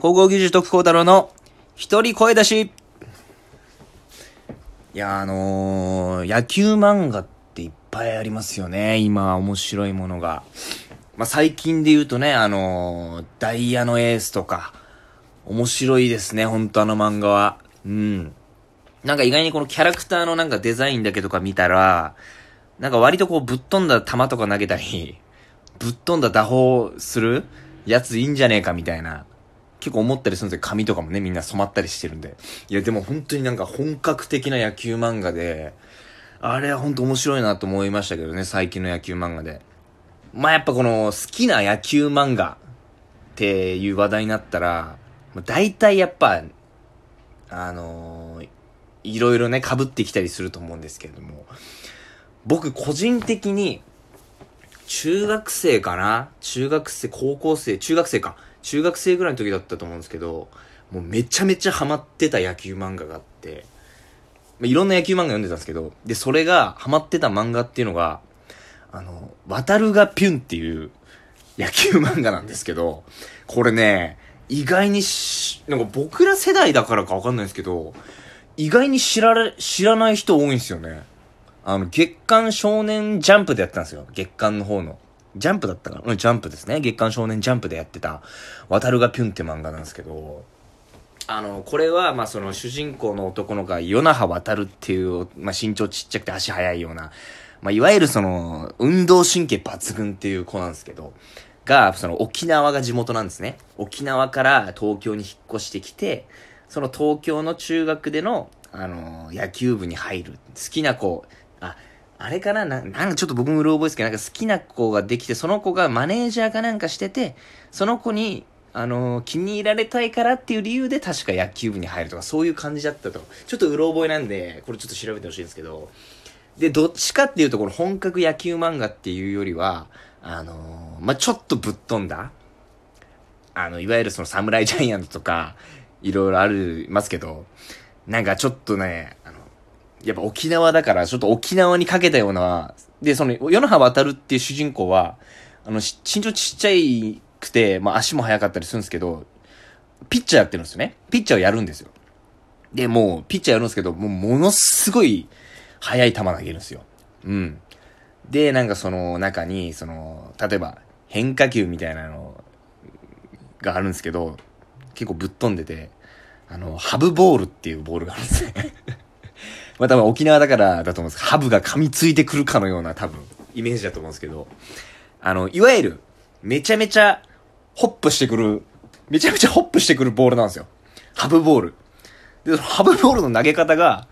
高校球児徳光太郎の一人声出し。いや、あのー、野球漫画っていっぱいありますよね。今、面白いものが。まあ、最近で言うとね、あのー、ダイヤのエースとか、面白いですね、本当あの漫画は。うん。なんか意外にこのキャラクターのなんかデザインだけとか見たら、なんか割とこうぶっ飛んだ球とか投げたり、ぶっ飛んだ打法するやついいんじゃねえかみたいな、結構思ったりするんですよ。髪とかもね、みんな染まったりしてるんで。いや、でも本当になんか本格的な野球漫画で、あれは本当面白いなと思いましたけどね、最近の野球漫画で。まあやっぱこの好きな野球漫画っていう話題になったら、大体やっぱ、あのー、いろいろね、被ってきたりすると思うんですけれども、僕個人的に、中学生かな中学生、高校生、中学生か。中学生ぐらいの時だったと思うんですけど、もうめちゃめちゃハマってた野球漫画があって、まあ、いろんな野球漫画読んでたんですけど、で、それがハマってた漫画っていうのが、あの、渡るがピュンっていう野球漫画なんですけど、これね、意外にし、なんか僕ら世代だからかわかんないですけど、意外に知られ、知らない人多いんですよね。あの、月刊少年ジャンプでやってたんですよ。月刊の方の。ジャンプだったかな？うん、ジャンプですね。月刊少年ジャンプでやってた、渡るがピュンって漫画なんですけど、あの、これは、まあ、その、主人公の男の子が、与那覇渡るっていう、まあ、身長ちっちゃくて足速いような、まあ、いわゆるその、運動神経抜群っていう子なんですけど、が、その、沖縄が地元なんですね。沖縄から東京に引っ越してきて、その東京の中学での、あの、野球部に入る。好きな子、あ、れかな？な、なんかちょっと僕もうろ覚えですけど、なんか好きな子ができて、その子がマネージャーかなんかしてて、その子に、あのー、気に入られたいからっていう理由で確か野球部に入るとか、そういう感じだったと。ちょっとうろ覚えなんで、これちょっと調べてほしいんですけど、で、どっちかっていうと、この本格野球漫画っていうよりは、あのー、まあ、ちょっとぶっ飛んだ、あの、いわゆるその侍ジャイアントとか、いろいろありますけど、なんかちょっとね、やっぱ沖縄だから、ちょっと沖縄にかけたような、で、その、与那覇渡るっていう主人公は、あの、身長ちっちゃいくて、まあ足も速かったりするんですけど、ピッチャーやってるんですよね。ピッチャーをやるんですよ。で、もう、ピッチャーやるんですけど、もうものすごい速い球投げるんですよ。うん。で、なんかその中に、その、例えば変化球みたいなのがあるんですけど、結構ぶっ飛んでて、あの、ハブボールっていうボールがあるんですねまあ多分沖縄だからだと思うんです、ハブが噛みついてくるかのような多分、イメージだと思うんですけど、あの、いわゆる、めちゃめちゃ、ホップしてくる、めちゃめちゃホップしてくるボールなんですよ。ハブボール。で、そのハブボールの投げ方が、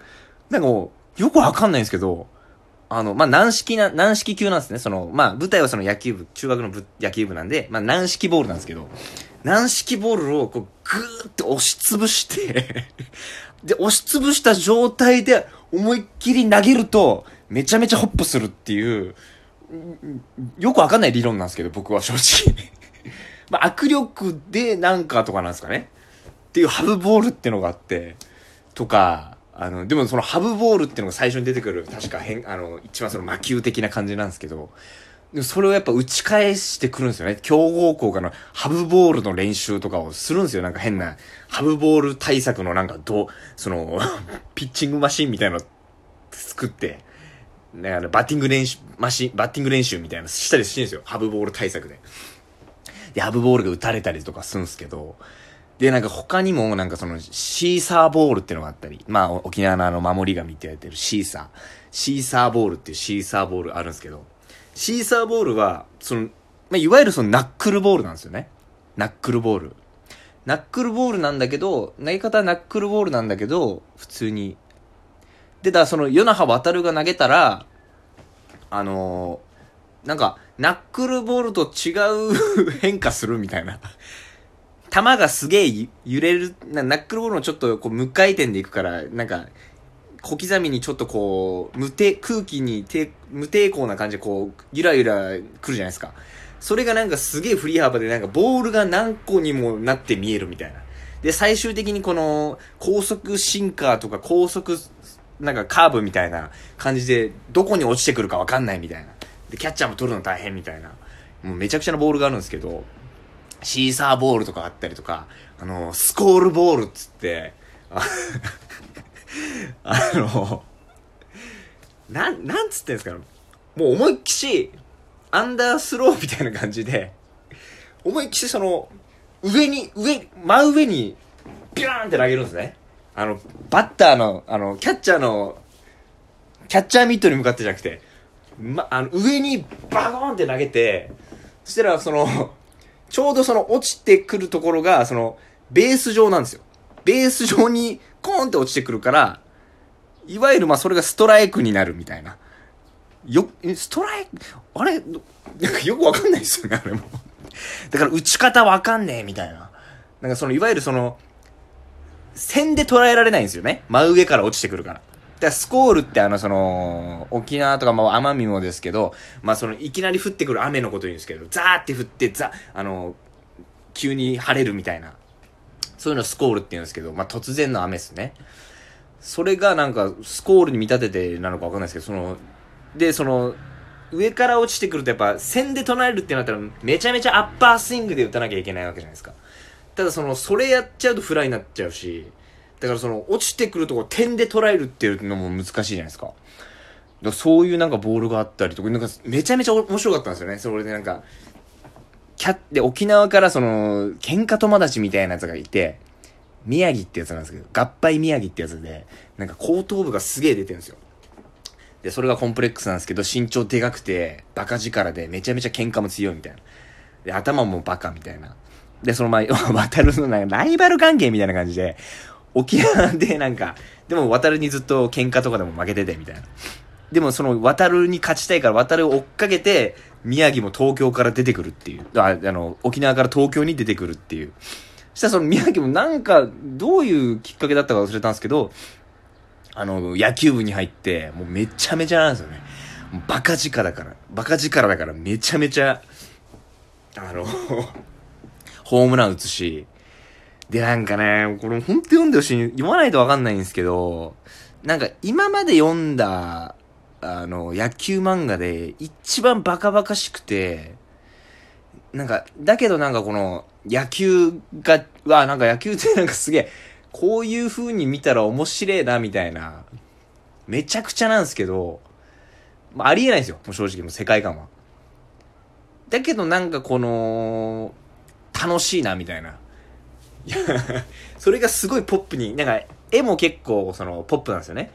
なんかもう、よくわかんないんですけど、あの、まあ、軟式な、軟式級なんですね。その、まあ、舞台はその野球部、中学の野球部なんで、まあ、軟式ボールなんですけど、軟式ボールをこう、ぐーって押しつぶして で、押しつぶした状態で思いっきり投げると、めちゃめちゃホップするっていう、よくわかんない理論なんですけど、僕は正直。まあ、握力でなんかとかなんですかね。っていうハブボールってのがあって、とか、あの、でもそのハブボールってのが最初に出てくる、確か変、あの、一番その魔球的な感じなんですけど、それをやっぱ打ち返してくるんですよね。強豪校からのハブボールの練習とかをするんですよ。なんか変な、ハブボール対策のなんかど、その、ピッチングマシンみたいなの作って、だからバッティング練習、マシン、バッティング練習みたいなのしたりしてるんですよ。ハブボール対策で。で、ハブボールが打たれたりとかするんですけど、で、なんか他にも、なんかその、シーサーボールっていうのがあったり、まあ、沖縄のあの、守り神って言われてるシーサー。シーサーボールっていうシーサーボールあるんですけど、シーサーボールは、その、まあ、いわゆるそのナックルボールなんですよね。ナックルボール。ナックルボールなんだけど、投げ方はナックルボールなんだけど、普通に。で、だその、ヨナハ渡るが投げたら、あのー、なんか、ナックルボールと違う 変化するみたいな。球がすげえ揺れる、ナックルボールのちょっとこう無回転でいくから、なんか、小刻みにちょっとこう、無抵、空気に無抵抗な感じでこう、ゆらゆら来るじゃないですか。それがなんかすげえ振り幅でなんかボールが何個にもなって見えるみたいな。で、最終的にこの高速シンカーとか高速なんかカーブみたいな感じでどこに落ちてくるかわかんないみたいな。で、キャッチャーも取るの大変みたいな。もうめちゃくちゃなボールがあるんですけど、シーサーボールとかあったりとか、あの、スコールボールっつって、あの、なん、なんつってんですかもう思いっきし、アンダースローみたいな感じで、思いっきしその、上に、上、真上に、ビューンって投げるんですね。あの、バッターの、あの、キャッチャーの、キャッチャーミットに向かってじゃなくて、ま、あの、上にバコーンって投げて、そしたら、その、ちょうどその落ちてくるところが、その、ベース上なんですよ。ベース上にコーンって落ちてくるから、いわゆるまあそれがストライクになるみたいな。よ、ストライク、あれ、なんかよくわかんないですよね、あれも。だから打ち方わかんねえみたいな。なんかその、いわゆるその、線で捉えられないんですよね。真上から落ちてくるから。だからスコールってあの、その、沖縄とか、まあ、奄美もですけど、まあ、その、いきなり降ってくる雨のこと言うんですけど、ザーって降って、ザ、あの、急に晴れるみたいな。そういうのスコールって言うんですけど、まあ、突然の雨ですね。それがなんか、スコールに見立ててなのかわかんないですけど、その、で、その、上から落ちてくるとやっぱ、線で唱えるってなったら、めちゃめちゃアッパースイングで打たなきゃいけないわけじゃないですか。ただその、それやっちゃうとフライになっちゃうし、だからその、落ちてくるとこ点で捉えるっていうのも難しいじゃないですか。だそういうなんかボールがあったりとか、なんかめちゃめちゃ面白かったんですよね。それでなんか、キャッ、で、沖縄からその、喧嘩友達みたいなやつがいて、宮城ってやつなんですけど、合敗宮城ってやつで、なんか後頭部がすげえ出てるんですよ。で、それがコンプレックスなんですけど、身長でかくて、バカ力で、めちゃめちゃ喧嘩も強いみたいな。で、頭もバカみたいな。で、その前、渡るのなんかライバル関係みたいな感じで、沖縄でなんか、でも渡るにずっと喧嘩とかでも負けててみたいな。でもその渡るに勝ちたいから渡るを追っかけて、宮城も東京から出てくるっていう。ああの、沖縄から東京に出てくるっていう。そしたらその宮城もなんか、どういうきっかけだったか忘れたんですけど、あの、野球部に入って、もうめちゃめちゃなんですよね。バカ力だから、バカ力だからめちゃめちゃ、あの ホームラン打つし、で、なんかね、これほんと読んでほしい。読まないとわかんないんですけど、なんか今まで読んだ、あの、野球漫画で一番バカバカしくて、なんか、だけどなんかこの、野球が、わ、なんか野球ってなんかすげえ、こういう風に見たら面白えな、みたいな。めちゃくちゃなんですけど、まあ、ありえないですよ。もう正直、もう世界観は。だけどなんかこの、楽しいな、みたいな。それがすごいポップに、なんか、絵も結構、その、ポップなんですよね。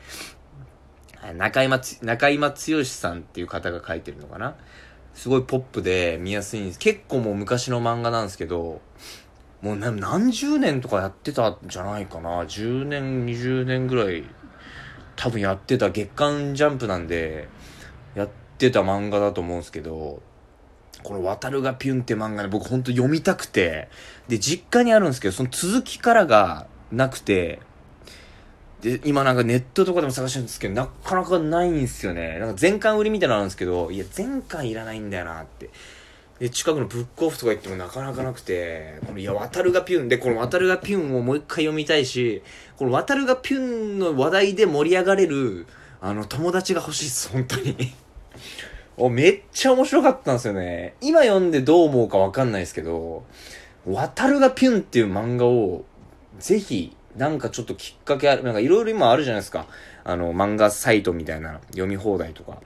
中今中今剛さんっていう方が描いてるのかな？すごいポップで見やすいんです。結構もう昔の漫画なんですけど、もう何十年とかやってたんじゃないかな？10年、20年ぐらい、多分やってた月刊ジャンプなんで、やってた漫画だと思うんですけど、この渡るがピュンって漫画ね、僕ほんと読みたくて、で、実家にあるんですけど、その続きからがなくて、で、今なんかネットとかでも探してるんですけど、なかなかないんですよね。なんか全巻売りみたいなのあるんですけど、いや、全巻いらないんだよなって。で、近くのブックオフとか行ってもなかなかなくて、この、いや、渡るがピュンで、この渡るがピュンをもう一回読みたいし、この渡るがピュンの話題で盛り上がれる、あの、友達が欲しいです、本当に。お、めっちゃ面白かったんですよね。今読んでどう思うかわかんないですけど、渡るがピュンっていう漫画を、ぜひ、なんかちょっときっかけある、なんかいろいろ今あるじゃないですか。あの、漫画サイトみたいな読み放題とか。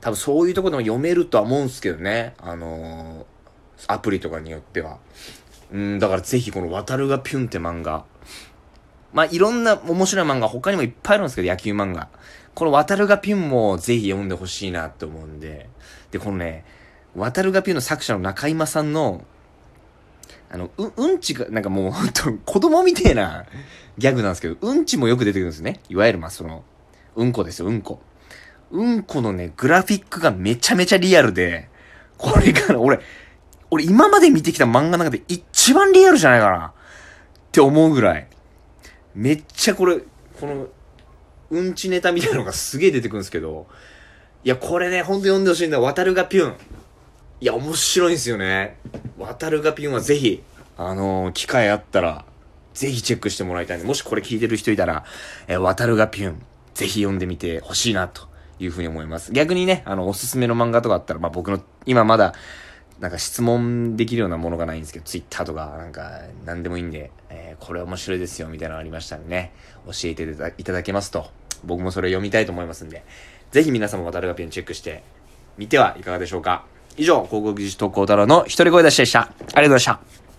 多分そういうとこでも読めるとは思うんすけどね。あのー、アプリとかによっては。うん、だからぜひこの渡るがピュンって漫画。まあ、いろんな面白い漫画他にもいっぱいあるんですけど、野球漫画。この渡るがピュンもぜひ読んでほしいなって思うんで。で、このね、渡るがピュンの作者の中今さんの、あの、う、うんちが、なんかもうほんと子供みてえなギャグなんですけど、うんちもよく出てくるんですね。いわゆるまあその、うんこですよ、うんこ。うんこのね、グラフィックがめちゃめちゃリアルで、これが、俺、俺今まで見てきた漫画の中で一番リアルじゃないかなって思うぐらい。めっちゃこれ、この、うんちネタみたいなのがすげえ出てくるんですけど、いや、これね、ほんと読んでほしいんだよ。渡るがピュン。いや、面白いんですよね。渡るがピンはぜひ、あのー、機会あったら、ぜひチェックしてもらいたいんで、もしこれ聞いてる人いたら、えー、渡るがピュン、ぜひ読んでみてほしいな、というふうに思います。逆にね、あの、おすすめの漫画とかあったら、まあ、僕の、今まだ、なんか質問できるようなものがないんですけど、ツイッターとか、なんか、何でもいいんで、えー、これ面白いですよ、みたいなのありましたらね、教えていただけますと、僕もそれ読みたいと思いますんで、ぜひ皆様、渡るがピュンチェックしてみてはいかがでしょうか。以上、広告技術特攻太郎の一人声出しでした。ありがとうございました。